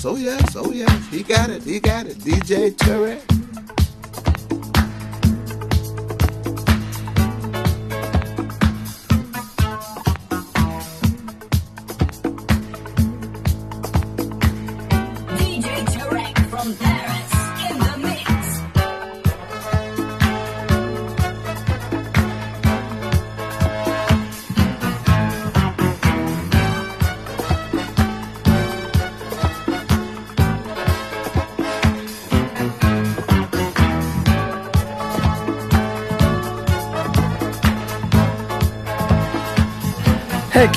yes, oh yes, oh yes. He got it, he got it. DJ Tarek.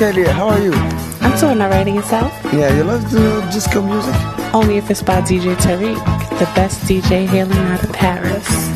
Kelly, how are you? I'm doing alright and yourself? Yeah, you love the disco music? Only if it's by DJ Tarek, the best DJ hailing out of Paris.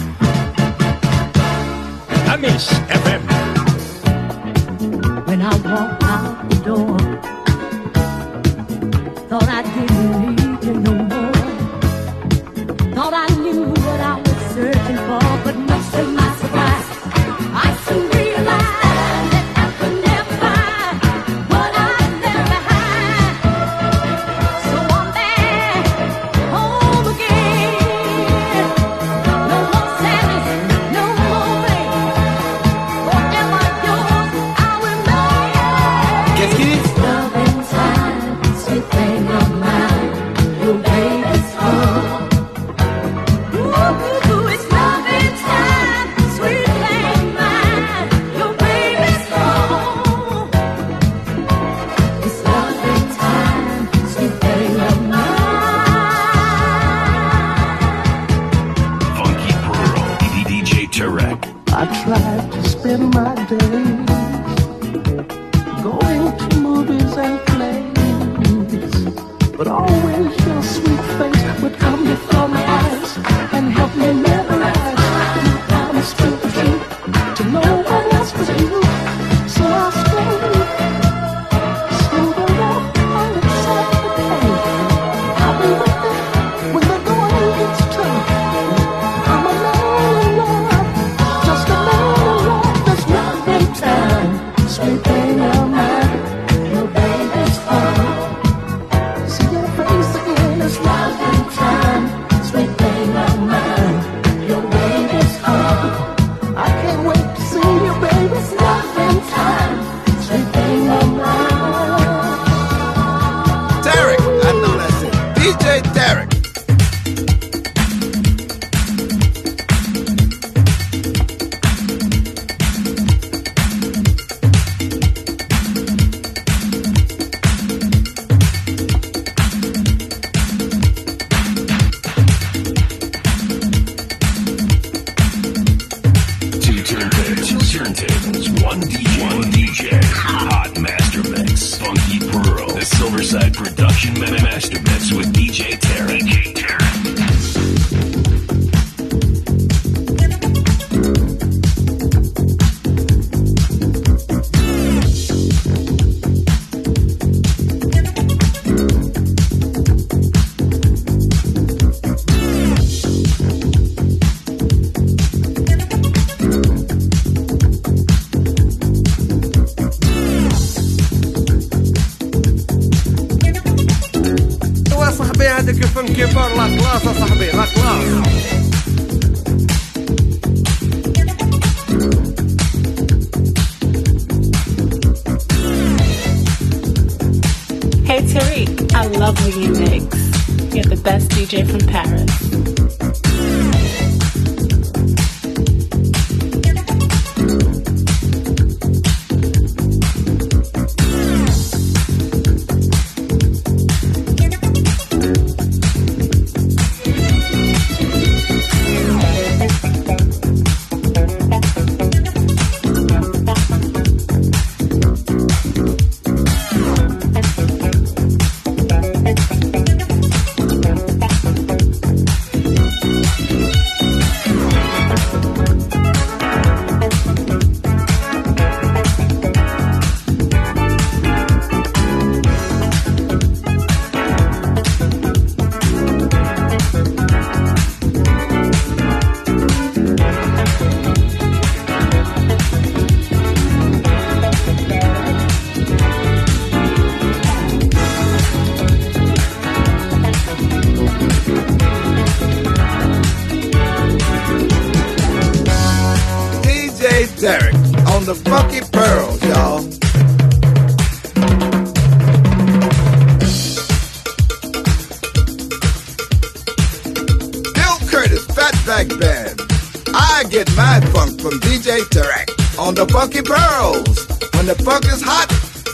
I get my funk from DJ Tarek on the Funky Pearls. When the funk is hot,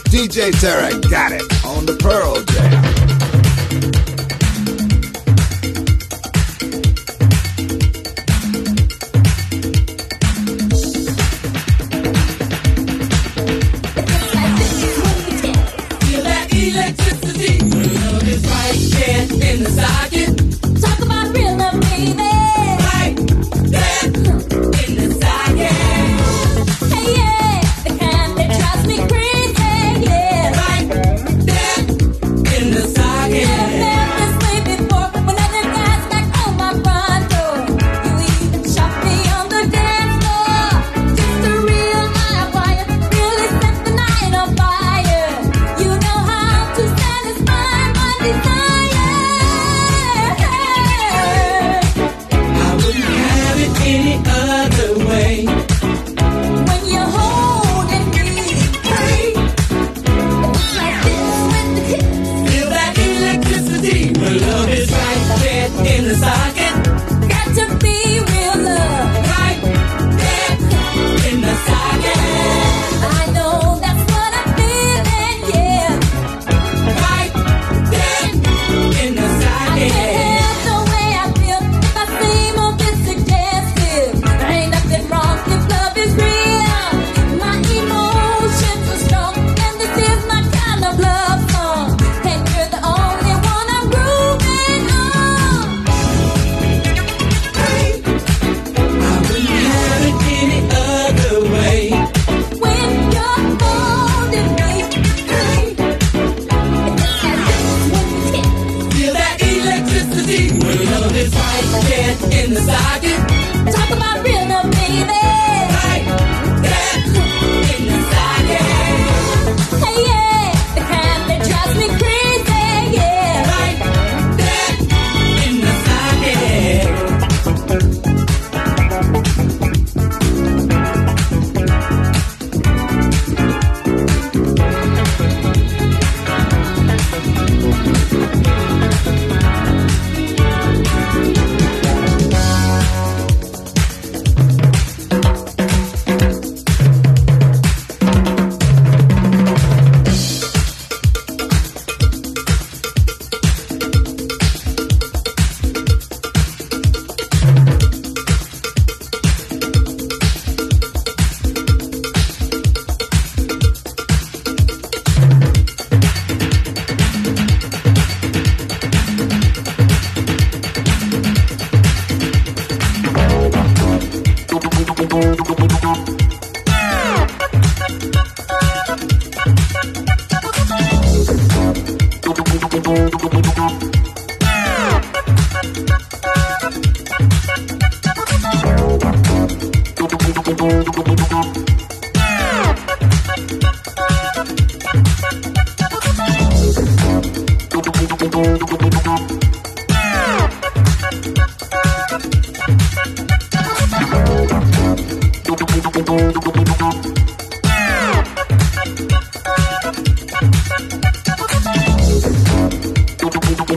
DJ Tarek got it on the Pearl Jam.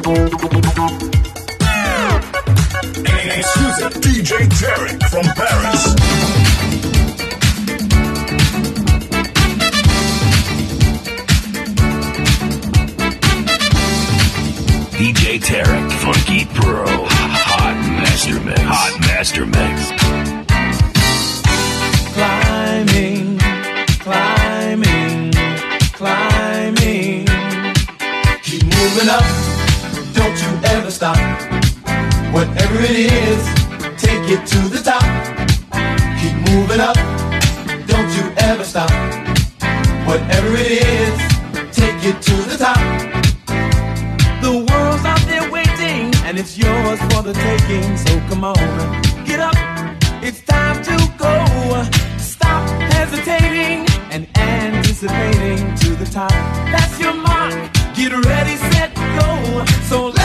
Exclusive DJ Tarek from Paris. DJ Tarek, Funky Pro, Hot Master Mix, Hot Master Mix. Climbing, climbing, climbing. Keep moving up ever stop. Whatever it is, take it to the top. Keep moving up, don't you ever stop. Whatever it is, take it to the top. The world's out there waiting, and it's yours for the taking. So come on, get up, it's time to go. Stop hesitating and anticipating to the top. That's your mark. Get ready, set, go. So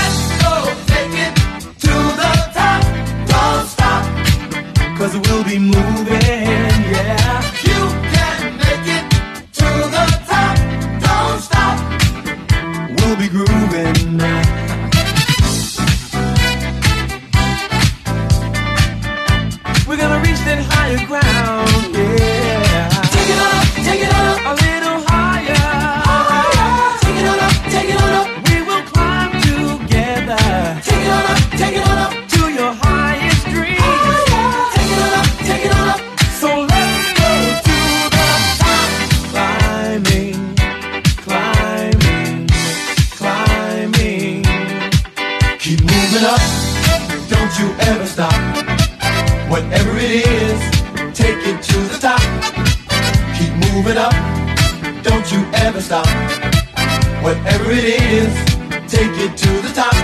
stop. Whatever it is, take it to the top. Keep moving up, don't you ever stop. Whatever it is, take it to the top.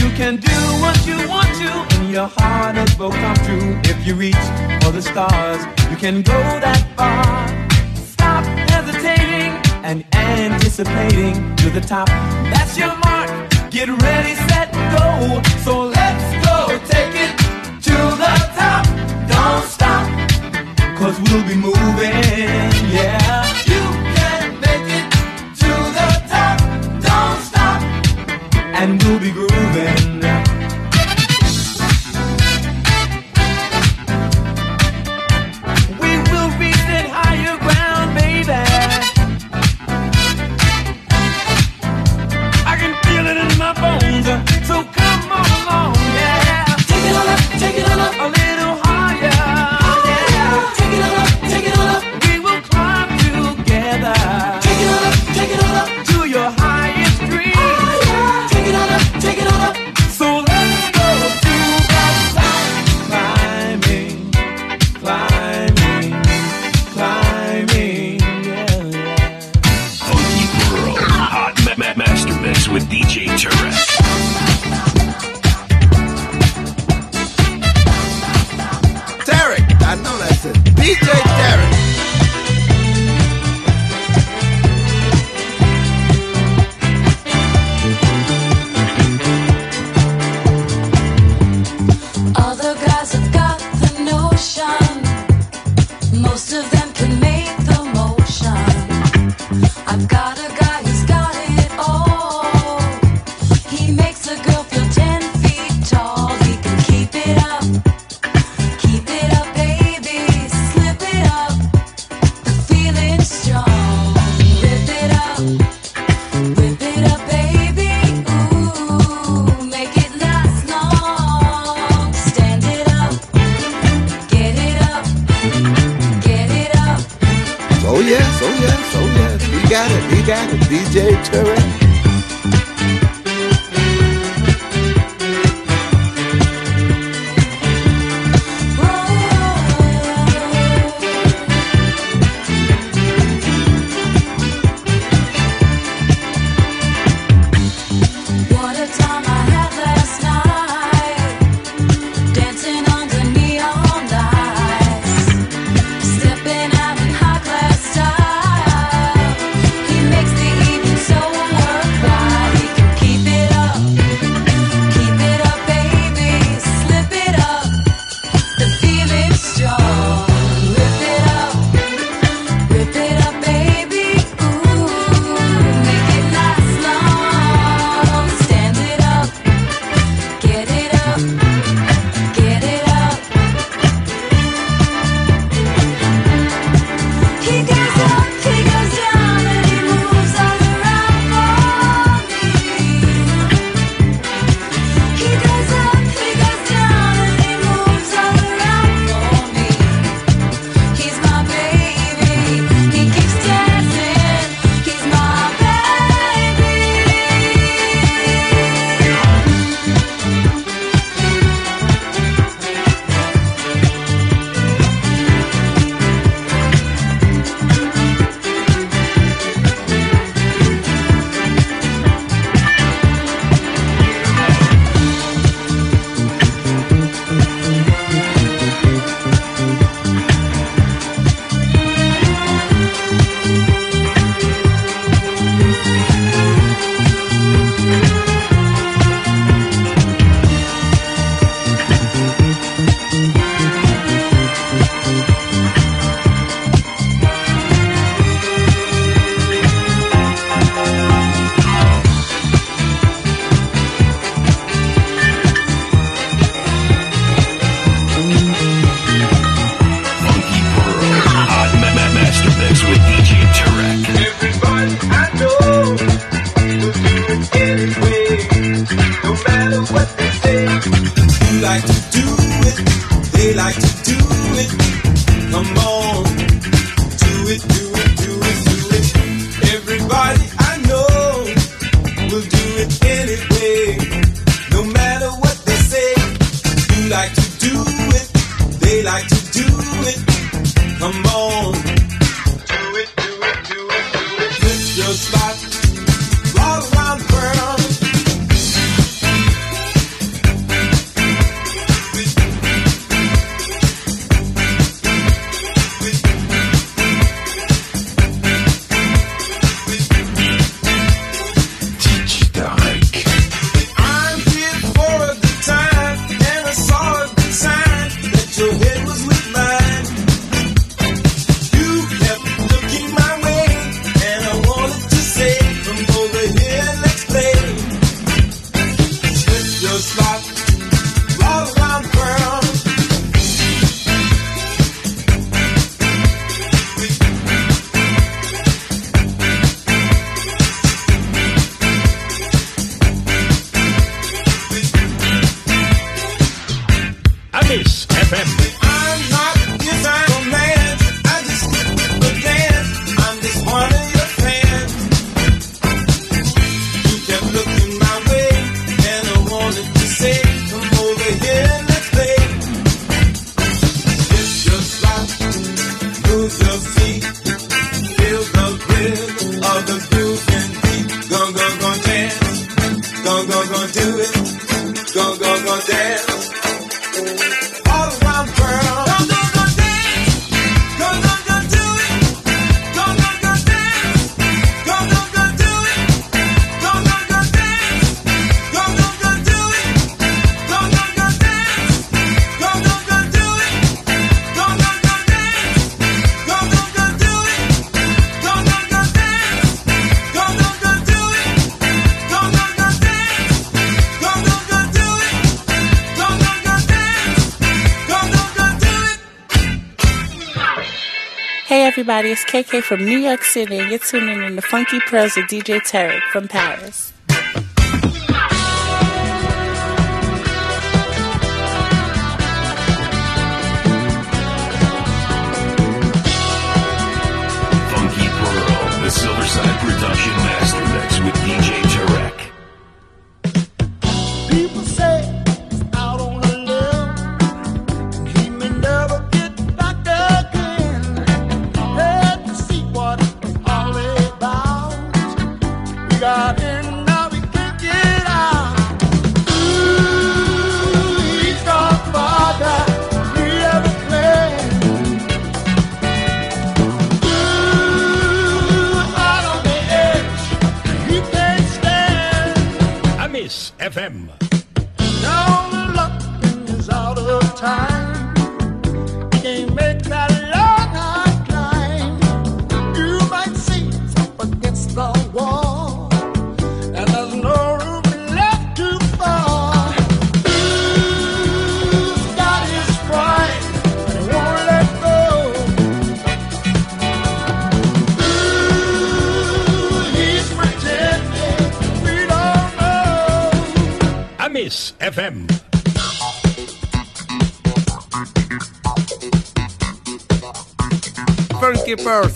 You can do what you want to, and your heart it will come true. If you reach for the stars, you can go that far. Stop hesitating and anticipating to the top. That's your mark. Get ready, set, go. So let cause we'll be moving, yeah. You can make it to the top, don't stop. And we'll be grooving. to make everybody. It's KK from New York City, and you're tuning in to Funky Pearls with DJ Tarek from Paris.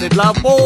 it, love boy.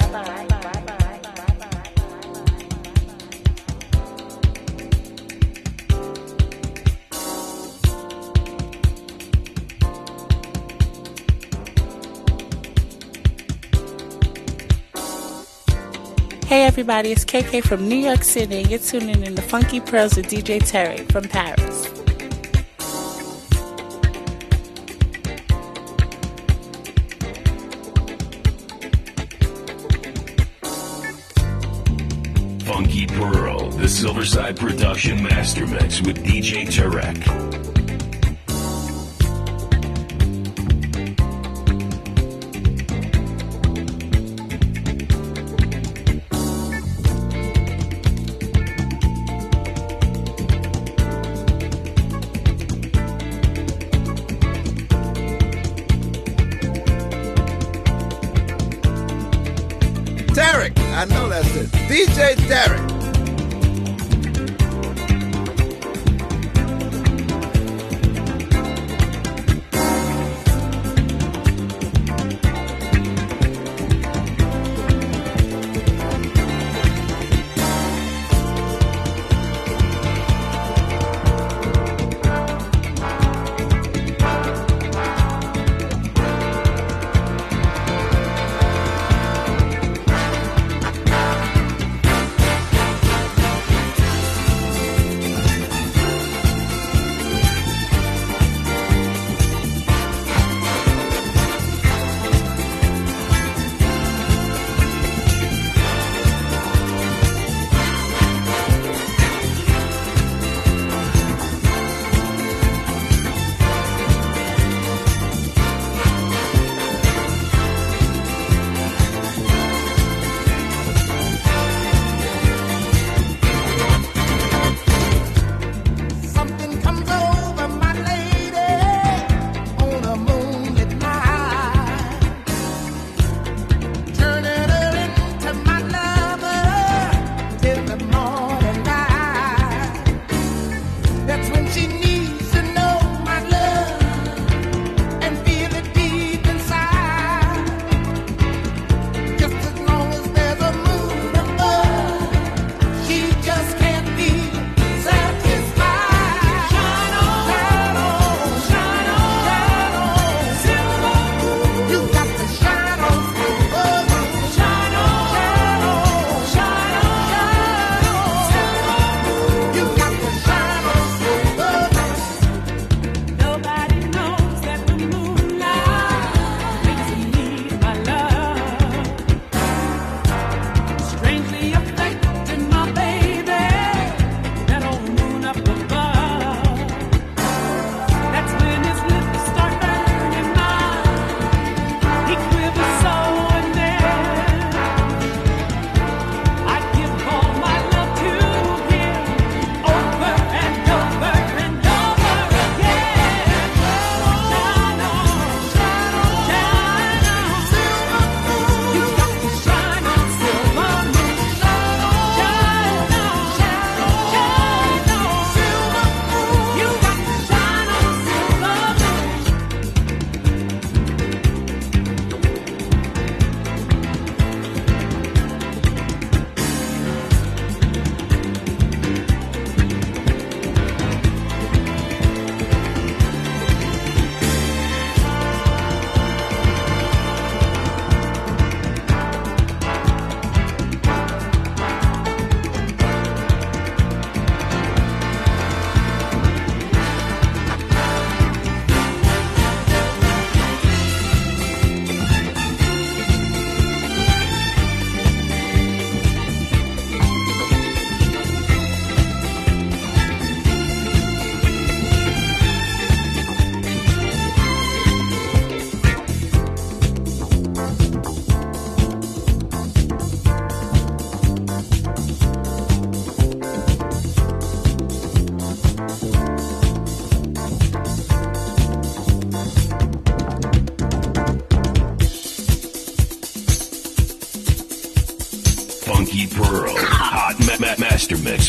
Hey everybody, it's KK from New York City, and you're tuning in to Funky Pearls with DJ Terry from Paris. Funky Pearl, the Silverside Production Master Mix with DJ Tarek.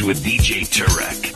with DJ Tarek.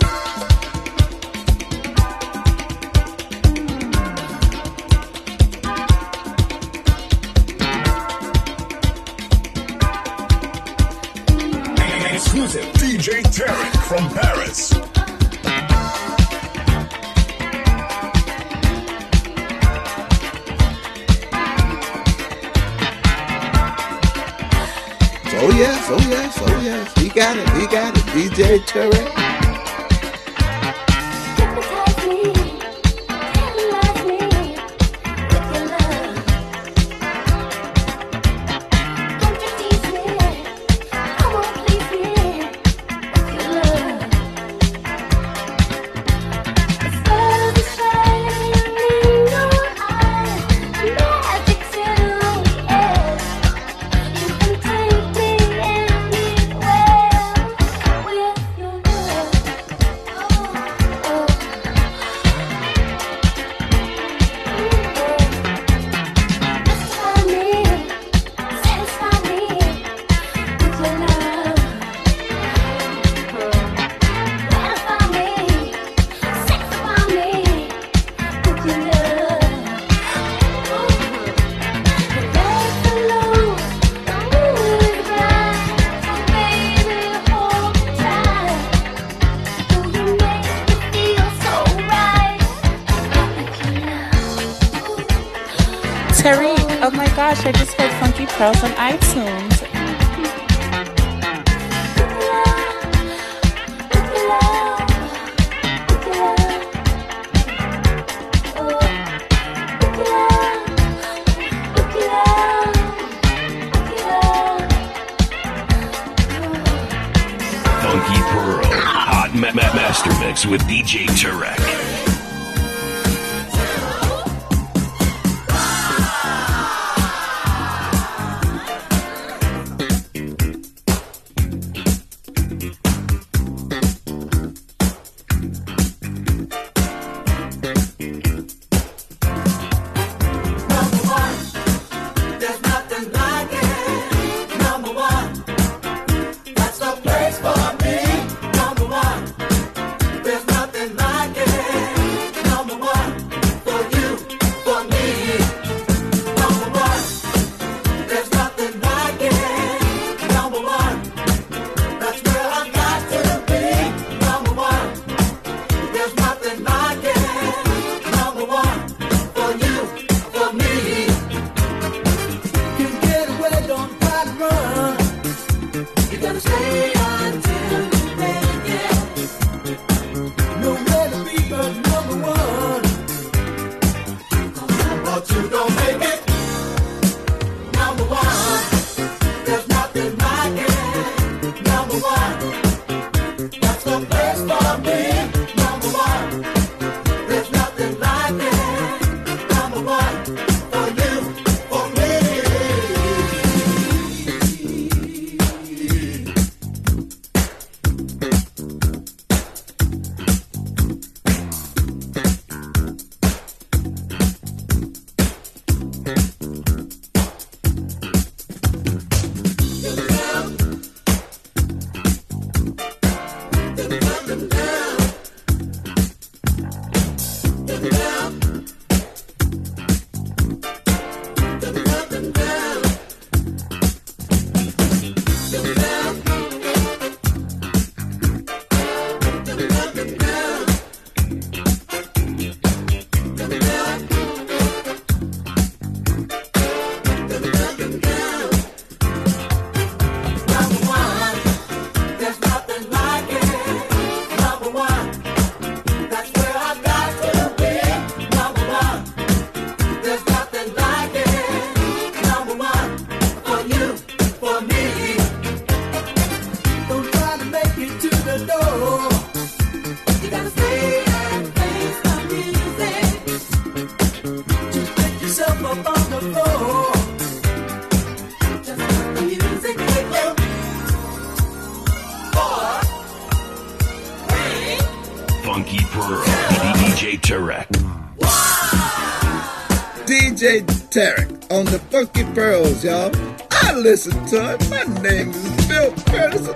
Listen it. My name is Bill Curtis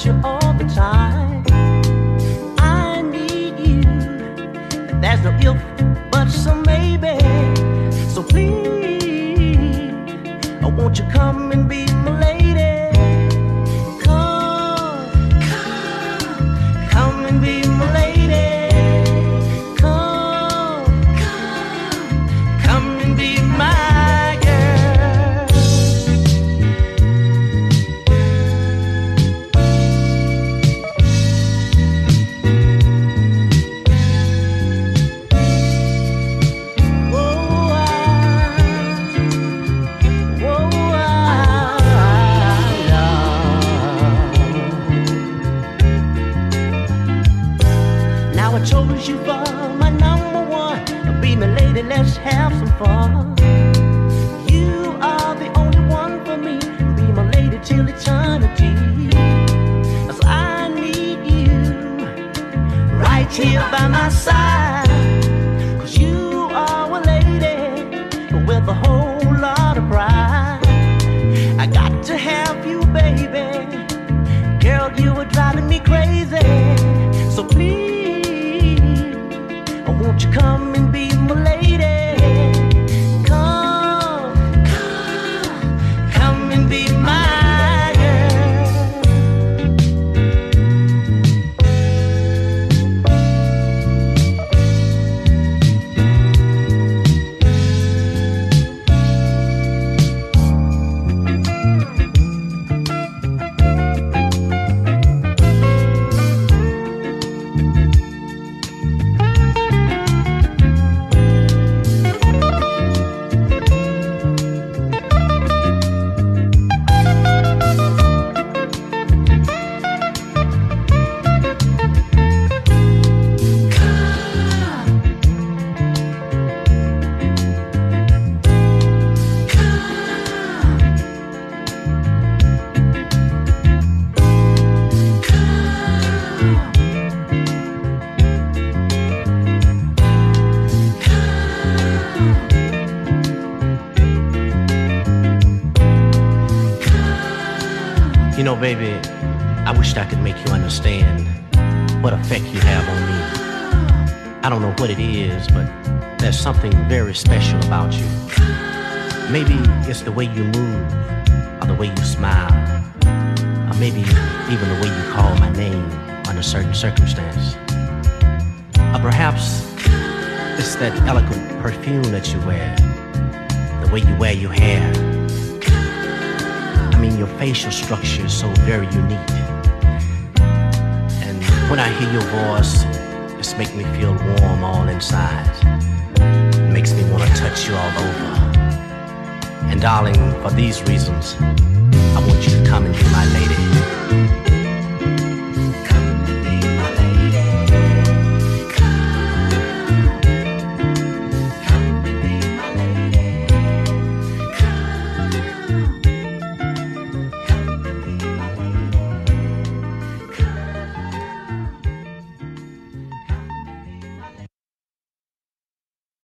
you all the time. I need you. There's no if, but some maybe. So please, I want you come and be baby, I wish I could make you understand what effect you have on me. I don't know what it is, but there's something very special about you. Maybe it's the way you move, or the way you smile, or maybe even the way you call my name under certain circumstance. Or perhaps it's that eloquent perfume that you wear, the way you wear your hair. I mean, your facial structure is so very unique. And when I hear your voice, it's make me feel warm all inside. It makes me want to touch you all over. And darling, for these reasons, I want you to come and